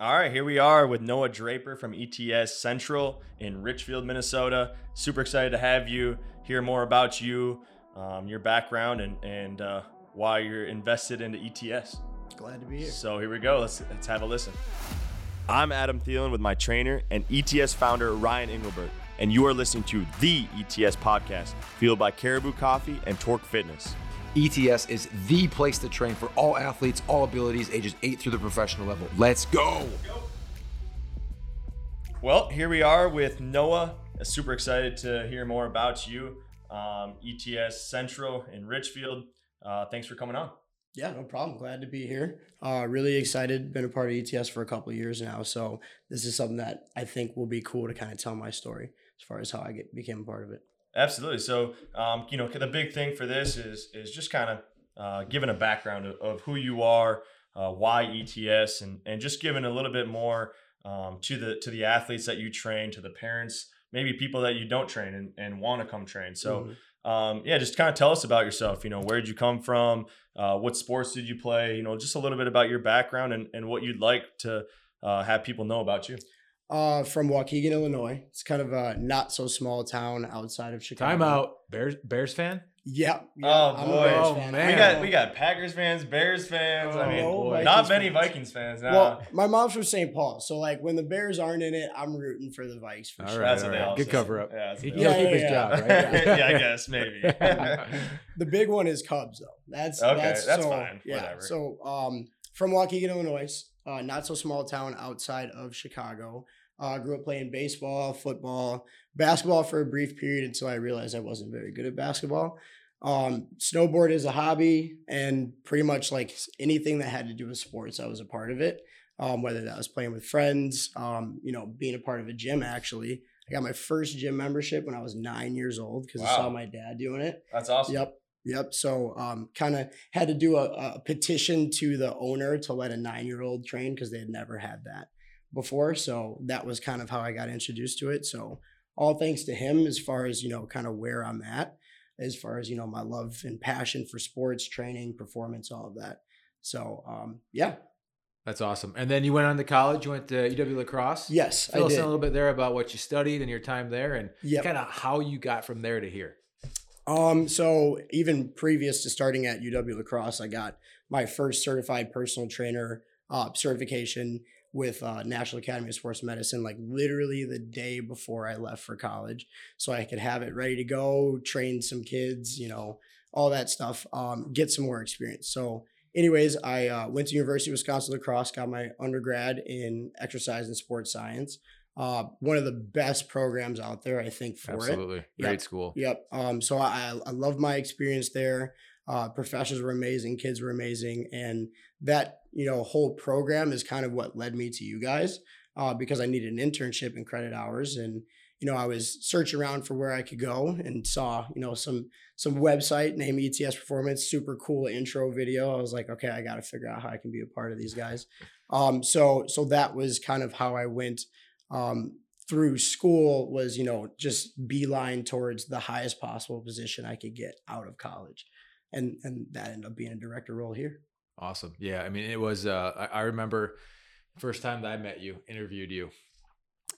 All right, here we are with Noah Draper from ETS Central in Richfield, Minnesota. Super excited to have you. Hear more about you, um, your background, and and uh, why you're invested into ETS. Glad to be here. So here we go. Let's let's have a listen. I'm Adam Thielen with my trainer and ETS founder Ryan Engelbert, and you are listening to the ETS podcast, fueled by Caribou Coffee and Torque Fitness. ETS is the place to train for all athletes, all abilities, ages 8 through the professional level. Let's go! Well, here we are with Noah. Super excited to hear more about you. Um, ETS Central in Richfield. Uh, thanks for coming on. Yeah, no problem. Glad to be here. Uh, really excited. Been a part of ETS for a couple of years now, so this is something that I think will be cool to kind of tell my story as far as how I get became a part of it. Absolutely. So, um, you know, the big thing for this is is just kind of uh, giving a background of, of who you are, uh, why ETS, and and just giving a little bit more um, to the to the athletes that you train, to the parents, maybe people that you don't train and, and want to come train. So. Mm-hmm. Um, yeah, just kind of tell us about yourself. You know, where did you come from? Uh, what sports did you play? You know, just a little bit about your background and, and what you'd like to uh, have people know about you. Uh, from Waukegan, Illinois. It's kind of a not so small town outside of Chicago. Time out. Bears Bears fan? Yep. oh boy. Oh, man. We got we got Packers fans, Bears fans. Oh, I mean, no not many fans. Vikings fans. Now. Well, my mom's from St. Paul, so like when the Bears aren't in it, I'm rooting for the Vikes for all sure. Right, that's what right. they all Good cover up. Yeah, he yeah, keep his yeah. job, right? yeah, I guess maybe. the big one is Cubs, though. That's okay. That's, that's so, fine. Yeah. Whatever. So, um, from Waukegan, Illinois, uh, not so small town outside of Chicago. Uh, grew up playing baseball, football, basketball for a brief period until I realized I wasn't very good at basketball. Um, snowboard is a hobby, and pretty much like anything that had to do with sports, I was a part of it. Um, whether that was playing with friends, um, you know, being a part of a gym. Actually, I got my first gym membership when I was nine years old because wow. I saw my dad doing it. That's awesome. Yep. Yep. So um, kind of had to do a, a, petition to the owner to let a nine year old train because they had never had that before. So that was kind of how I got introduced to it. So all thanks to him as far as, you know, kind of where I'm at, as far as, you know, my love and passion for sports, training, performance, all of that. So um, yeah. That's awesome. And then you went on to college. You went to UW La Crosse. Yes, Fill I us did. in a little bit there about what you studied and your time there, and yep. kind of how you got from there to here. Um, so even previous to starting at UW La Crosse, I got my first certified personal trainer uh, certification with uh, National Academy of Sports Medicine, like literally the day before I left for college, so I could have it ready to go, train some kids, you know, all that stuff, um, get some more experience. So, anyways, I uh, went to University of Wisconsin La Crosse, got my undergrad in exercise and sports science. Uh, one of the best programs out there, I think, for Absolutely. it. Absolutely, great yep. school. Yep. Um, so I I love my experience there. Uh, professors were amazing, kids were amazing, and that you know whole program is kind of what led me to you guys uh, because I needed an internship and credit hours, and you know I was searching around for where I could go and saw you know some some website named ETS Performance, super cool intro video. I was like, okay, I got to figure out how I can be a part of these guys. Um, so so that was kind of how I went um, through school was you know just beeline towards the highest possible position I could get out of college and and that ended up being a director role here. Awesome. Yeah, I mean, it was. Uh, I, I remember first time that I met you, interviewed you.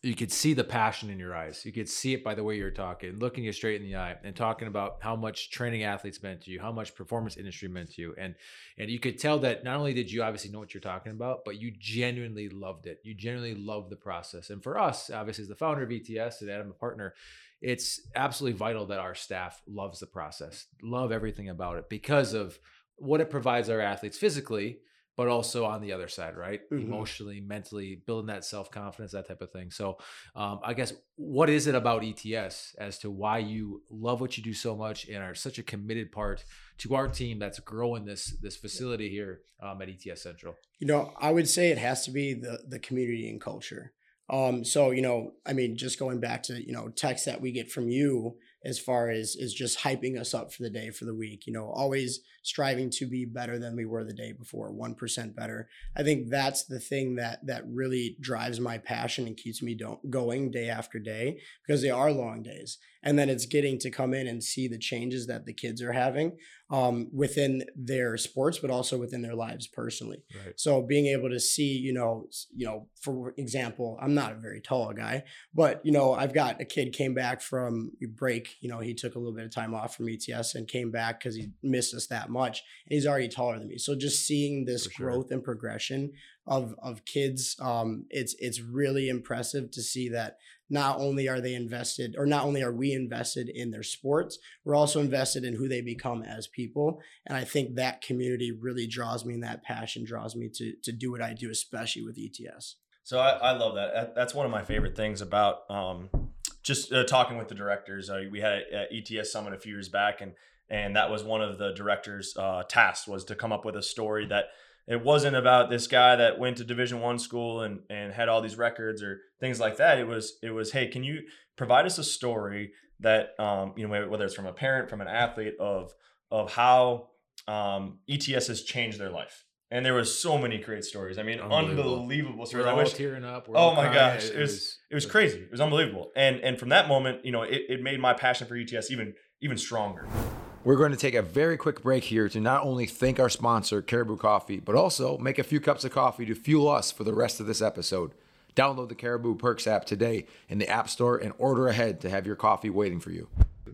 You could see the passion in your eyes. You could see it by the way you're talking, looking you straight in the eye, and talking about how much training athletes meant to you, how much performance industry meant to you, and and you could tell that not only did you obviously know what you're talking about, but you genuinely loved it. You genuinely loved the process. And for us, obviously, as the founder of ETS and Adam, a partner, it's absolutely vital that our staff loves the process, love everything about it because of what it provides our athletes physically, but also on the other side, right? Mm-hmm. Emotionally, mentally, building that self confidence, that type of thing. So, um, I guess what is it about ETS as to why you love what you do so much and are such a committed part to our team that's growing this this facility here um, at ETS Central? You know, I would say it has to be the the community and culture. Um, so you know, I mean, just going back to you know texts that we get from you as far as is just hyping us up for the day for the week. You know, always striving to be better than we were the day before, one percent better. I think that's the thing that that really drives my passion and keeps me don't, going day after day because they are long days, and then it's getting to come in and see the changes that the kids are having. Um, within their sports, but also within their lives personally. Right. So being able to see, you know, you know, for example, I'm not a very tall guy, but you know, I've got a kid came back from break. You know, he took a little bit of time off from ETS and came back because he missed us that much, and he's already taller than me. So just seeing this sure. growth and progression of of kids, um, it's it's really impressive to see that not only are they invested, or not only are we invested in their sports, we're also invested in who they become as people. And I think that community really draws me, and that passion draws me to to do what I do, especially with ETS. So I, I love that. That- That's one of my favorite things about um, just uh, talking with the directors. Uh, we had a, ETS summit a few years back, and and that was one of the directors' uh, tasks was to come up with a story that it wasn't about this guy that went to Division One school and and had all these records or things like that. It was it was hey, can you provide us a story that um, you know whether it's from a parent, from an athlete of of how um, ETS has changed their life. And there was so many great stories. I mean, Unbelievable. unbelievable stories. We're I wish tearing up. We're Oh my crying. gosh, it was- it was crazy. It was unbelievable. And and from that moment, you know, it, it made my passion for ETS even even stronger. We're going to take a very quick break here to not only thank our sponsor, Caribou Coffee, but also make a few cups of coffee to fuel us for the rest of this episode. Download the Caribou Perks app today in the App Store and order ahead to have your coffee waiting for you.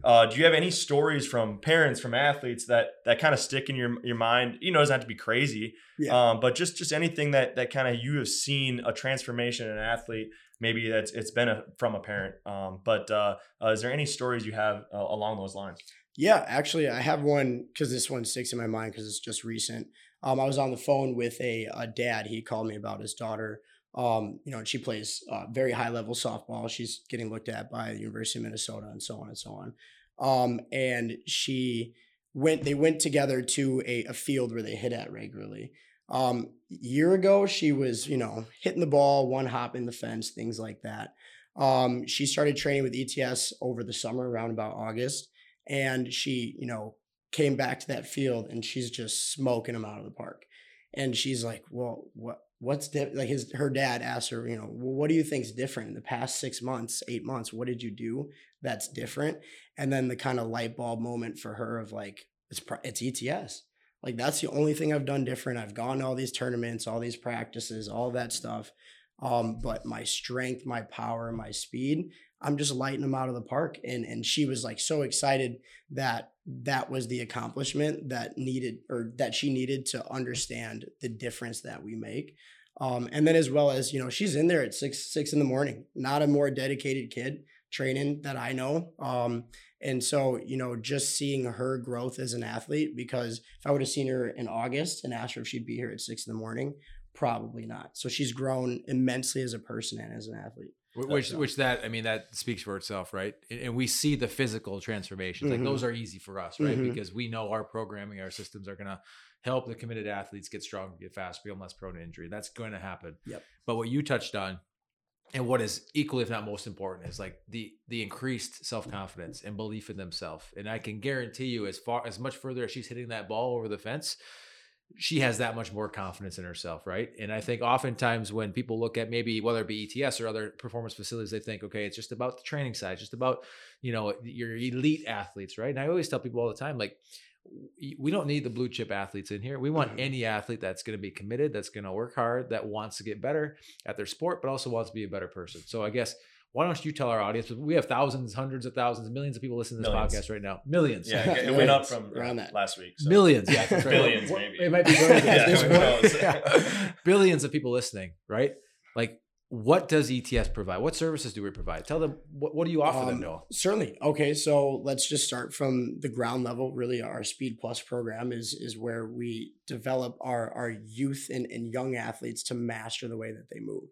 Uh, do you have any stories from parents, from athletes that that kind of stick in your your mind? You know, it doesn't have to be crazy, Yeah. um, but just just anything that that kind of you have seen a transformation in an athlete. Maybe that's it's been a, from a parent. Um, but uh, uh, is there any stories you have uh, along those lines? Yeah, actually, I have one because this one sticks in my mind because it's just recent. Um, I was on the phone with a, a dad. He called me about his daughter. Um, you know, she plays uh, very high level softball. She's getting looked at by the University of Minnesota and so on and so on. Um, and she went. They went together to a, a field where they hit at regularly. Um, year ago, she was you know hitting the ball, one hop in the fence, things like that. Um, she started training with ETS over the summer, around about August and she you know came back to that field and she's just smoking them out of the park. And she's like well what what's di-? like his her dad asked her you know well, what do you think's different? In the past six months eight months what did you do that's different? And then the kind of light bulb moment for her of like it's it's ets like that's the only thing i've done different. I've gone to all these tournaments all these practices all that stuff. Um, but my strength my power my speed I'm just lighting them out of the park. And and she was like so excited that that was the accomplishment that needed or that she needed to understand the difference that we make. Um, and then as well as you know, she's in there at six six in the morning. Not a more dedicated kid training that I know. Um, and so you know, just seeing her growth as an athlete because if I would have seen her in August and asked her if she'd be here at six in the morning, probably not. So she's grown immensely as a person and as an athlete. Wh- Which, which that I mean that speaks for itself, right? And and we see the physical transformations. Like Mhm. those are easy for us, right? Mhm. Because we know our programming, our systems are going to help the committed athletes get stronger, get faster, become less prone to injury. That's going to happen. Yep. But what you touched on, and what is equally, if not most important, is like the the increased self confidence and belief in themselves. And I can guarantee you, as far as much further as she's hitting that ball over the fence, she has that much more confidence in herself, right? And I think oftentimes when people look at maybe whether it be ETS or other performance facilities, they think, okay, it's just about the training side, just about you know your elite athletes, right? And I always tell people all the time, like we don't need the blue chip athletes in here. We want Mhm. any athlete that's going to be committed, that's going to work hard, that wants to get better at their sport, but also wants to be a better person. So I guess why don't you tell our audience? We have thousands, hundreds of thousands, millions of people listening to this Millions. podcast right now. Millions. Yeah, it went up from uh, around that. last week. so. Millions, yeah, that's right. Billions, What- maybe. It might be billions Yeah, at this who knows? Yeah. billions of people listening, right? Like, what does ETS provide? What services do we provide? Tell them what, what do you offer them, Um, Noah? Certainly. Okay, so let's just start from the ground level. Really, our Speed Plus program is is where we develop our our youth and, and young athletes to master the way that they move.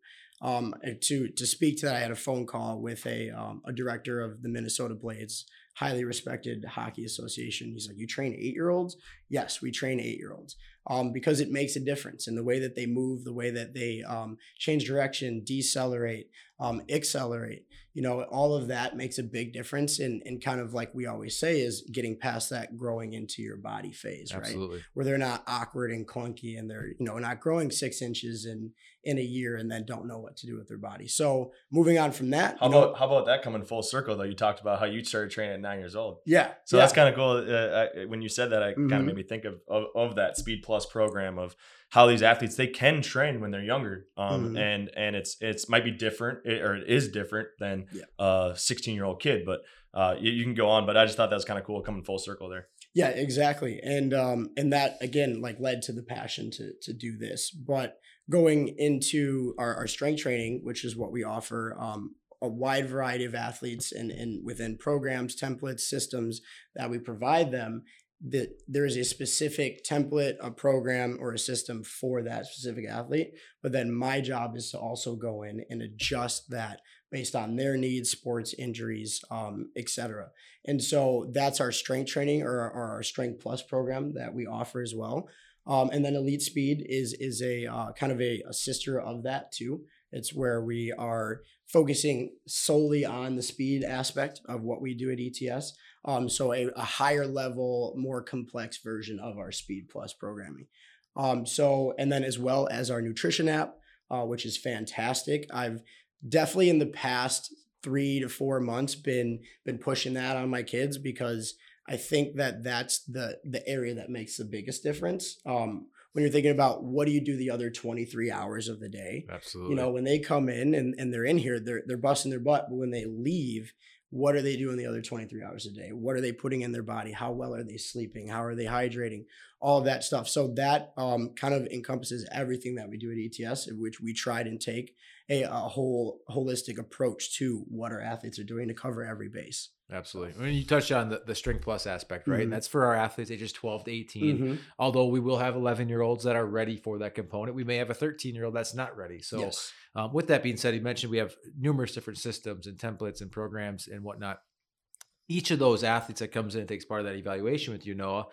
Um, to to speak to that, I had a phone call with a um, a director of the Minnesota Blades, highly respected hockey association. He's like, "You train eight year olds? Yes, we train eight year olds um, because it makes a difference in the way that they move, the way that they um, change direction, decelerate, um, accelerate. You know, all of that makes a big difference. And and kind of like we always say is getting past that growing into your body phase, right? Where they're not awkward and clunky and they're you know not growing six inches in in a year and then don't know what to do with their body. So moving on from that, How you know- about how about that coming full circle though? You talked about how you started training at nine years old. yeah, So yeah. that's kind of cool. Uh, I, when you said that, I kind Mhm. of made me think of, of of that Speed Plus program of how these athletes they can train when they're younger, um, Mhm. and and it's it's might be different or it is different than Yeah. a 16 year old kid, but uh, you, you can go on. But I just thought that was kind of cool coming full circle there. Yeah, exactly. And um and that again like led to the passion to to do this. But going into our, our strength training, which is what we offer, um a wide variety of athletes and, and within programs, templates, systems that we provide them, that there is a specific template, a program, or a system for that specific athlete. But then my job is to also go in and adjust that based on their needs, sports injuries, um, et cetera. And so that's our strength training or, or our strength plus program that we offer as well. Um, and then Elite Speed is is a uh, kind of a, a sister of that too. It's where we are focusing solely on the speed aspect of what we do at ETS. Um, so a, a higher level, more complex version of our Speed Plus programming. Um, so and then as well as our nutrition app, uh, which is fantastic. I've definitely in the past three to four months been been pushing that on my kids because I think that that's the the area that makes the biggest difference. Um, when you're thinking about what do you do the other 23 hours of the day, Absolutely. you know, when they come in and, and they're in here, they're they're busting their butt, but when they leave, what are they doing the other 23 hours a day? What are they putting in their body? How well are they sleeping? How are they hydrating? All of that stuff. So that um, kind of encompasses everything that we do at ETS, in which we tried and take a, a whole holistic approach to what our athletes are doing to cover every base. Absolutely. When you touched on the, the strength plus aspect, right? Mhm. And that's for our athletes ages 12 to 18. Mhm. Although we will have 11 year olds that are ready for that component, we may have a 13 year old that's not ready. So, yes. um, with that being said, you mentioned we have numerous different systems and templates and programs and whatnot. Each of those athletes that comes in and takes part of that evaluation with you, Noah,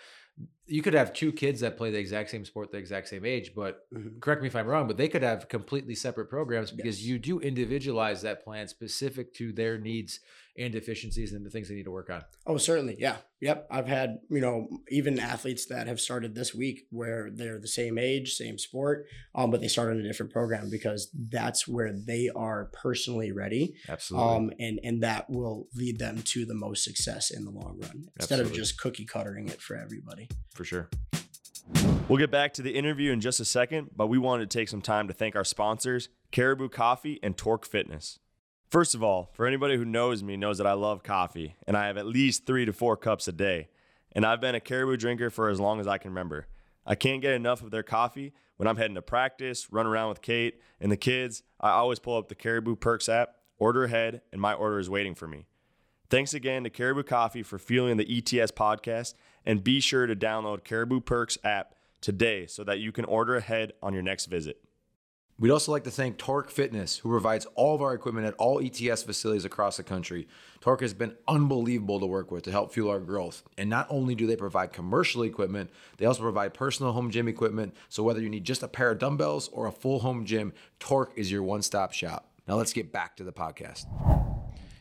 you could have two kids that play the exact same sport, the exact same age, but Mhm. correct me if I'm wrong, but they could have completely separate programs because Yes. you do individualize that plan specific to their needs and deficiencies and the things they need to work on. Oh, certainly. Yeah. Yep. I've had, you know, even athletes that have started this week where they're the same age, same sport, um, but they start on a different program because that's where they are personally ready. Absolutely. Um, and, and that will lead them to the most success in the long run instead Absolutely. of just cookie cuttering it for everybody. for sure. We'll get back to the interview in just a second, but we wanted to take some time to thank our sponsors, Caribou Coffee and Torque Fitness. First of all, for anybody who knows me, knows that I love coffee, and I have at least three to four cups a day. And I've been a Caribou drinker for as long as I can remember. I can't get enough of their coffee. When I'm heading to practice, run around with Kate and the kids, I always pull up the Caribou Perks app, order ahead, and my order is waiting for me. Thanks again to Caribou Coffee for fueling the ETS podcast, and be sure to download Caribou Perks app today so that you can order ahead on your next visit. We'd also like to thank Torque Fitness, who provides all of our equipment at all ETS facilities across the country. Torque has been unbelievable to work with to help fuel our growth. And not only do they provide commercial equipment, they also provide personal home gym equipment. So whether you need just a pair of dumbbells or a full home gym, Torque is your one stop shop. Now let's get back to the podcast.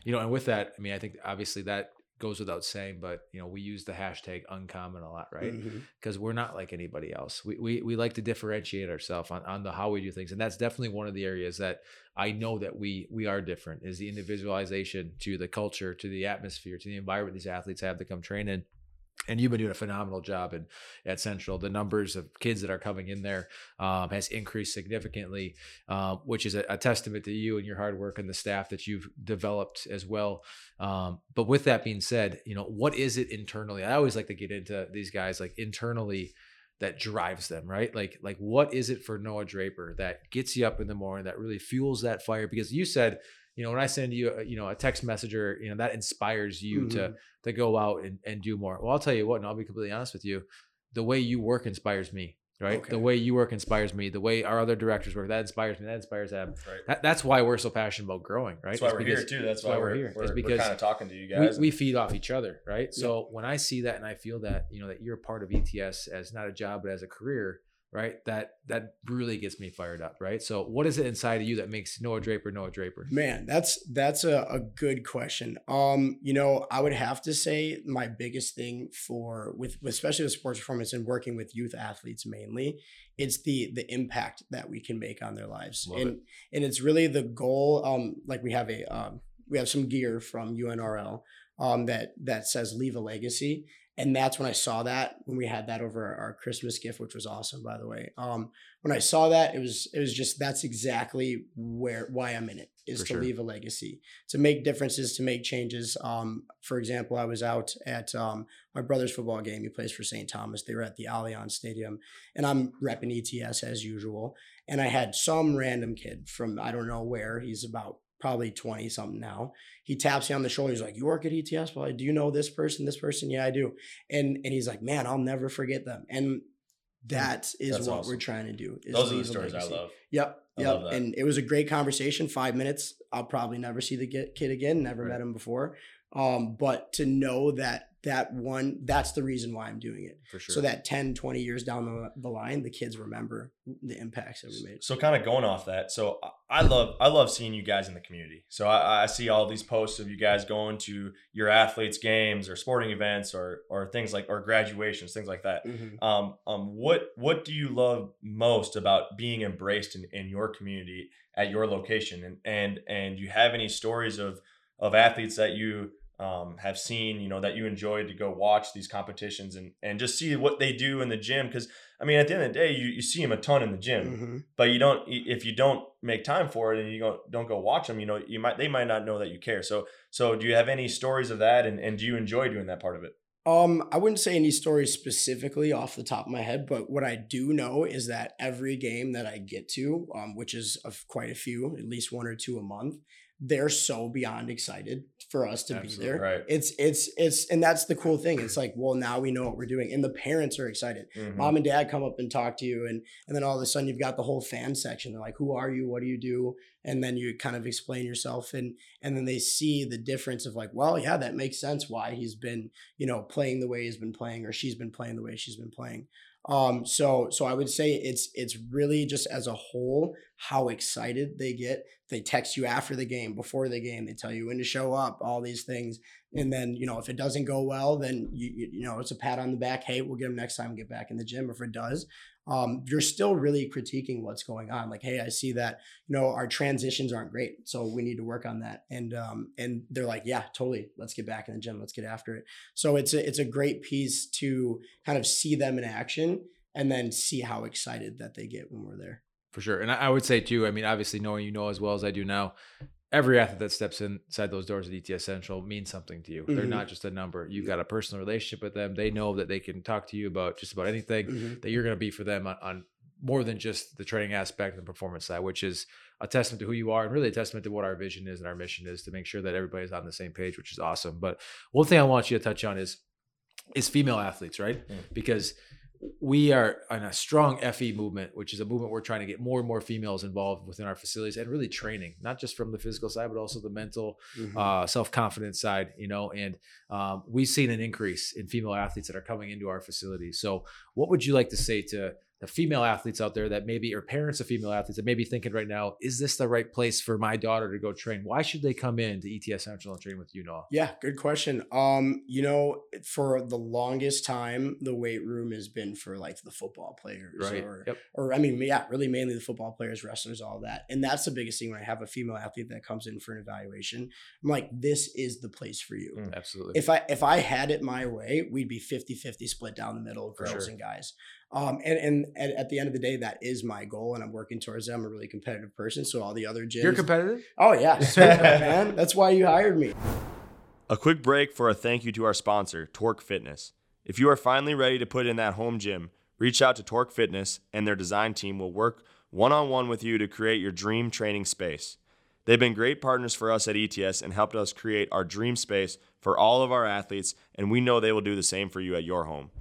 You know, and with that, I mean, I think obviously that goes without saying, but you know, we use the hashtag uncommon a lot, right? Mm-hmm. Because we're not like anybody else. We, we we like to differentiate ourselves on, on the how we do things. And that's definitely one of the areas that I know that we we are different is the individualization to the culture, to the atmosphere, to the environment these athletes have to come train in. And you've been doing a phenomenal job in, at Central. The numbers of kids that are coming in there um, has increased significantly, uh, which is a, a testament to you and your hard work and the staff that you've developed as well. Um, but with that being said, you know what is it internally? I always like to get into these guys like internally that drives them, right? Like like what is it for Noah Draper that gets you up in the morning that really fuels that fire? Because you said, you know, when I send you, a, you know, a text messenger, you know that inspires you to Mhm. to go out and, and do more. Well, I'll tell you what, and I'll be completely honest with you, the way you work inspires me. Right, Okay. the way you work inspires me. The way our other directors work, that inspires me. That inspires them. Right. That, that's why we're so passionate about growing. Right, That's why It's we're here too. That's, why why we're we're here, We're, is because kind of talking to you we, guys. we feed off each other, right? So when I see that and I feel that, you know, that you're a part of ETS as not a job but as a career, right? That that really gets me fired up, right? So what is it inside of you that makes Noah Draper Noah Draper? Man, that's that's a, a good question. Um, you know, I would have to say my biggest thing for with especially with sports performance and working with youth athletes mainly, it's the the impact that we can make on their lives. Love and it. and it's really the goal. Um, like we have a um we have some gear from UNRL um that that says leave a legacy. And that's when I saw that when we had that over our Christmas gift, which was awesome, by the way. Um, when I saw that, it was it was just that's exactly where why I'm in it is For to sure. leave a legacy, to make differences, to make changes. Um, for example, I was out at um, my brother's football game. He plays for St. Thomas. They were at the Allianz Stadium, and I'm repping ETS as usual. And I had some random kid from I don't know where. He's about probably 20 something now. He taps me on the shoulder. He's like, You work at ETS? Well, do you know this person, this person? Yeah, I do. And and he's like, Man, I'll never forget them. And hmm. that is That's what awesome. we're trying to do. Is Those are the stories I love. Yep. I Yep. love. And it was a great conversation. Five minutes. I'll probably never see the kid again. Never Right. met him before. Um, but to know that that one, that's the reason why I'm doing it. For sure. So that 10, 20 years down the, the line, the kids remember the impacts that we made. So kind of going off that, so I- love I love seeing you guys in the community. So I, I see all these posts of you guys going to your athletes' games or sporting events or or things like or graduations, things like that. Mhm. Um, um, what what do you love most about being embraced in, in your community at your location? And and and you have any stories of of athletes that you um, have seen, you know, that you enjoyed to go watch these competitions and and just see what they do in the gym? Because I mean, at the end of the day, you, you see them a ton in the gym, Mhm. but you don't if you don't make time for it and you don't don't go watch them, you know, you might they might not know that you care. So so do you have any stories of that, and and do you enjoy doing that part of it? Um, I wouldn't say any stories specifically off the top of my head, but what I do know is that every game that I get to, um, which is of quite a few, at least one or two a month, they're so beyond excited for us to Absolutely, be there. right. It's it's it's and that's the cool thing. It's like, well, now we know what we're doing. And the parents are excited. Mhm. Mom and dad come up and talk to you and and then all of a sudden you've got the whole fan section. They're like, who are you? What do you do? And then you kind of explain yourself and and then they see the difference of like, well, yeah, that makes sense why he's been, you know, playing the way he's been playing or she's been playing the way she's been playing. Um, so so I would say it's it's really just as a whole how excited they get. They text you after the game, before the game, they tell you when to show up, all these things. And then, you know, if it doesn't go well, then you you, know, it's a pat on the back. Hey, we'll get them next time, get back in the gym. If it does, um, you're still really critiquing what's going on. Like, hey, I see that, you know, our transitions aren't great. So we need to work on that. And um, and they're like, yeah, totally. Let's get back in the gym. Let's get after it. So it's a it's a great piece to kind of see them in action and then see how excited that they get when we're there. For sure. And I I would say too, I mean, obviously knowing you know as well as I do now, every athlete that steps inside those doors at ETS Central means something to you. They're Mhm. not just a number. You've got a personal relationship with them. They know that they can talk to you about just about anything Mhm. that you're going to be for them on, on more than just the training aspect and the performance side, which is a testament to who you are and really a testament to what our vision is and our mission is to make sure that everybody's on the same page, which is awesome. But one thing I want you to touch on is is female athletes, right? Mm. Because we are in a strong FE movement, which is a movement we're trying to get more and more females involved within our facilities and really training, not just from the physical side, but also the mental, Mhm. uh, self confidence side, you know. And um, we've seen an increase in female athletes that are coming into our facilities. So, what would you like to say to the female athletes out there that maybe, or parents of female athletes that may be thinking right now, is this the right place for my daughter to go train? Why should they come in to ETS Central and train with you, Noah? Yeah, good question. Um, you know, for the longest time, the weight room has been for like the football players, Right. or Yep. or I mean, yeah, really mainly the football players, wrestlers, all that. And that's the biggest thing when I have a female athlete that comes in for an evaluation. I'm like, this is the place for you. Mm. Absolutely. If I if I had it my way, we'd be 50-50 split down the middle, girls sure. and guys. Um, and, and and at the end of the day, that is my goal, and I'm working towards it. I'm a really competitive person, so all the other gyms. You're competitive? oh yeah, up, man. That's why you hired me. A quick break for a thank you to our sponsor, Torque Fitness. If you are finally ready to put in that home gym, reach out to Torque Fitness and their design team will work one on one with you to create your dream training space. They've been great partners for us at ETS and helped us create our dream space for all of our athletes, and we know they will do the same for you at your home.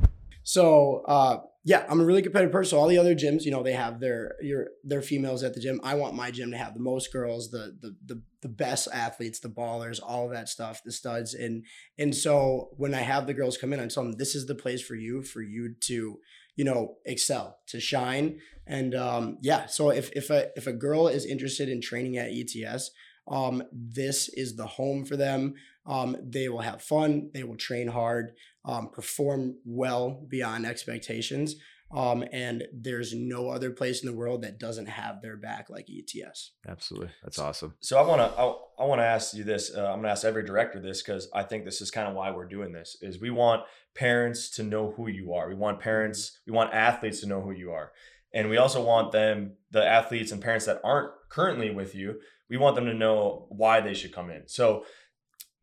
So uh, yeah, I'm a really competitive person. So all the other gyms, you know, they have their your their females at the gym. I want my gym to have the most girls, the the the the best athletes, the ballers, all of that stuff, the studs, and and so when I have the girls come in, I'm telling them this is the place for you, for you to you know, excel, to shine. And um, yeah, so if if a if a girl is interested in training at ETS, um, this is the home for them. Um, they will have fun. They will train hard, um, perform well beyond expectations. Um, and there's no other place in the world that doesn't have their back like ETS. Absolutely, that's awesome. So I want to I, I want to ask you this. Uh, I'm going to ask every director this because I think this is kind of why we're doing this. Is we want parents to know who you are. We want parents. We want athletes to know who you are, and we also want them, the athletes and parents that aren't currently with you. We want them to know why they should come in. So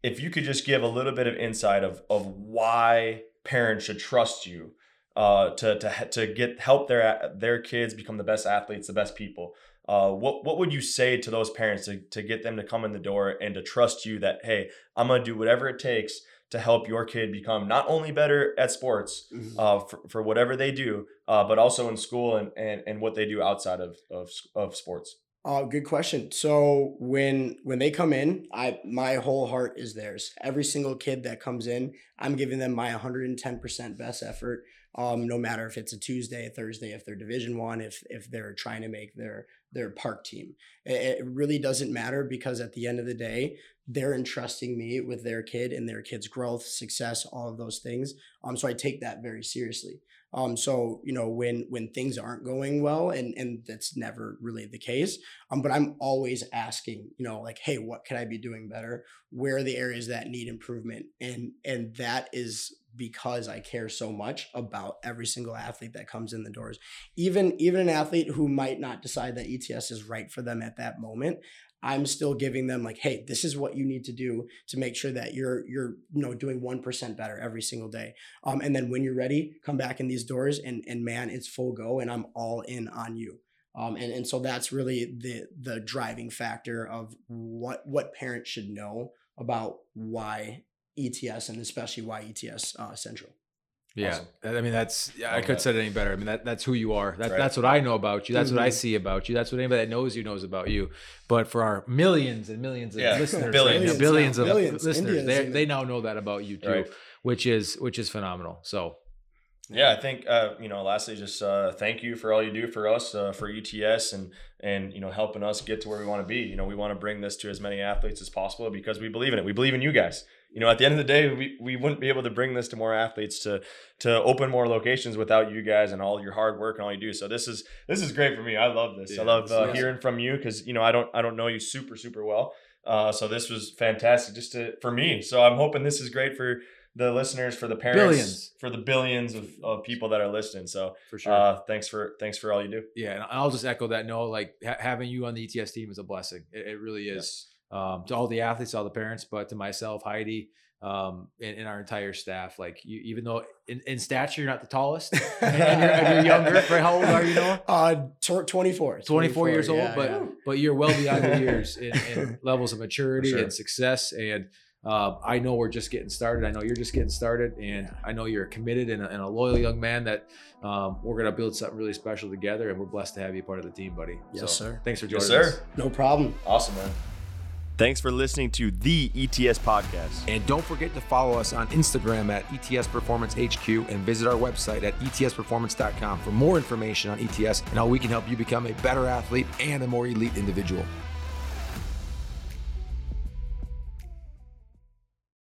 if you could just give a little bit of insight of of why parents should trust you uh, to to to get help their their kids become the best athletes, the best people. Uh, what what would you say to those parents to, to get them to come in the door and to trust you that hey, I'm gonna do whatever it takes to help your kid become not only better at sports Mm-hmm. uh, for, for whatever they do, uh, but also in school and, and, and what they do outside of, of, of sports. Uh, good question. So when when they come in, I my whole heart is theirs. Every single kid that comes in, I'm giving them my 110% best effort. Um, no matter if it's a Tuesday, a Thursday, if they're Division One, if if they're trying to make their their park team, it, it really doesn't matter because at the end of the day, they're entrusting me with their kid and their kid's growth, success, all of those things. Um, so I take that very seriously. Um, so you know when when things aren't going well, and and that's never really the case. Um, but I'm always asking, you know, like, hey, what can I be doing better? Where are the areas that need improvement? And and that is because I care so much about every single athlete that comes in the doors. Even even an athlete who might not decide that ETS is right for them at that moment, I'm still giving them like, hey, this is what you need to do to make sure that you're you're you know doing one percent better every single day. Um, and then when you're ready, come back in these doors and and man, it's full go, and I'm all in on you. Um, and and so that's really the the driving factor of what what parents should know about why ETS and especially why ETS uh, Central. Yeah, Awesome. I mean that's yeah, I Love could that. say it any better. I mean that that's who you are. That, Right. That's what I know about you. That's what I Mhm. see about you. That's what anybody that knows you knows about you. But for our millions and millions of Yeah, listeners, billions. right now, billions of billions. listeners, they they now know that about you too, Right. which is which is phenomenal. So Yeah, I think uh, you know. Lastly, just uh, thank you for all you do for us, uh, for ETS, and and you know helping us get to where we want to be. You know, we want to bring this to as many athletes as possible because we believe in it. We believe in you guys. You know, at the end of the day, we, we wouldn't be able to bring this to more athletes to to open more locations without you guys and all your hard work and all you do. So this is this is great for me. I love this. Yeah, I love uh, hearing from you because you know I don't I don't know you super super well. Uh, so this was fantastic just to for me. So I'm hoping this is great for the listeners, for the parents, Billions. for the billions of, of people that are listening. So for sure, uh, thanks for thanks for all you do. yeah, and I'll just echo that. No, like ha- having you on the ETS team is a blessing. It, it really is. Um, to all the athletes, all the parents, but to myself, Heidi, um, and, and our entire staff. Like you, even though in, in stature you're not the tallest, and, you're, and you're younger. Right? How old are you, Noah? Uh, tw- 24. 24 years old, yeah, but yeah. but you're well beyond your years in, in levels of maturity sure. and success. And um, I know we're just getting started. I know you're just getting started, and I know you're a committed and a, and a loyal young man that um, we're gonna build something really special together. And we're blessed to have you part of the team, buddy. Yes, sir. Thanks for joining Yes, joining sir. us. no problem. Awesome, man. Thanks for listening to the ETS podcast. And don't forget to follow us on Instagram at ETS Performance HQ and visit our website at etsperformance.com for more information on ETS and how we can help you become a better athlete and a more elite individual.